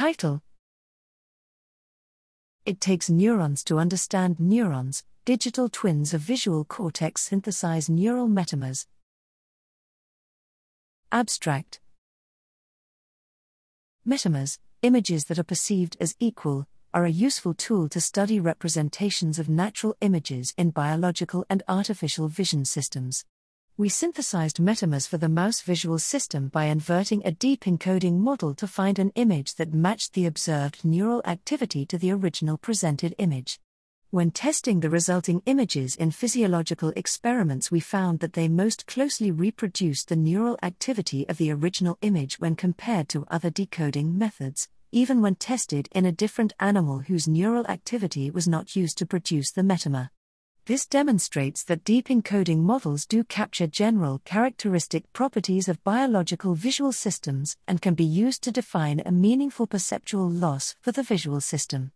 Title It takes neurons to understand neurons. Digital twins of visual cortex synthesize neural metamers. Abstract Metamers, images that are perceived as equal, are a useful tool to study representations of natural images in biological and artificial vision systems. We synthesized metamers for the mouse visual system by inverting a deep encoding model to find an image that matched the observed neural activity to the original presented image. When testing the resulting images in physiological experiments, we found that they most closely reproduced the neural activity of the original image when compared to other decoding methods, even when tested in a different animal whose neural activity was not used to produce the metamer. This demonstrates that deep encoding models do capture general characteristic properties of biological visual systems and can be used to define a meaningful perceptual loss for the visual system.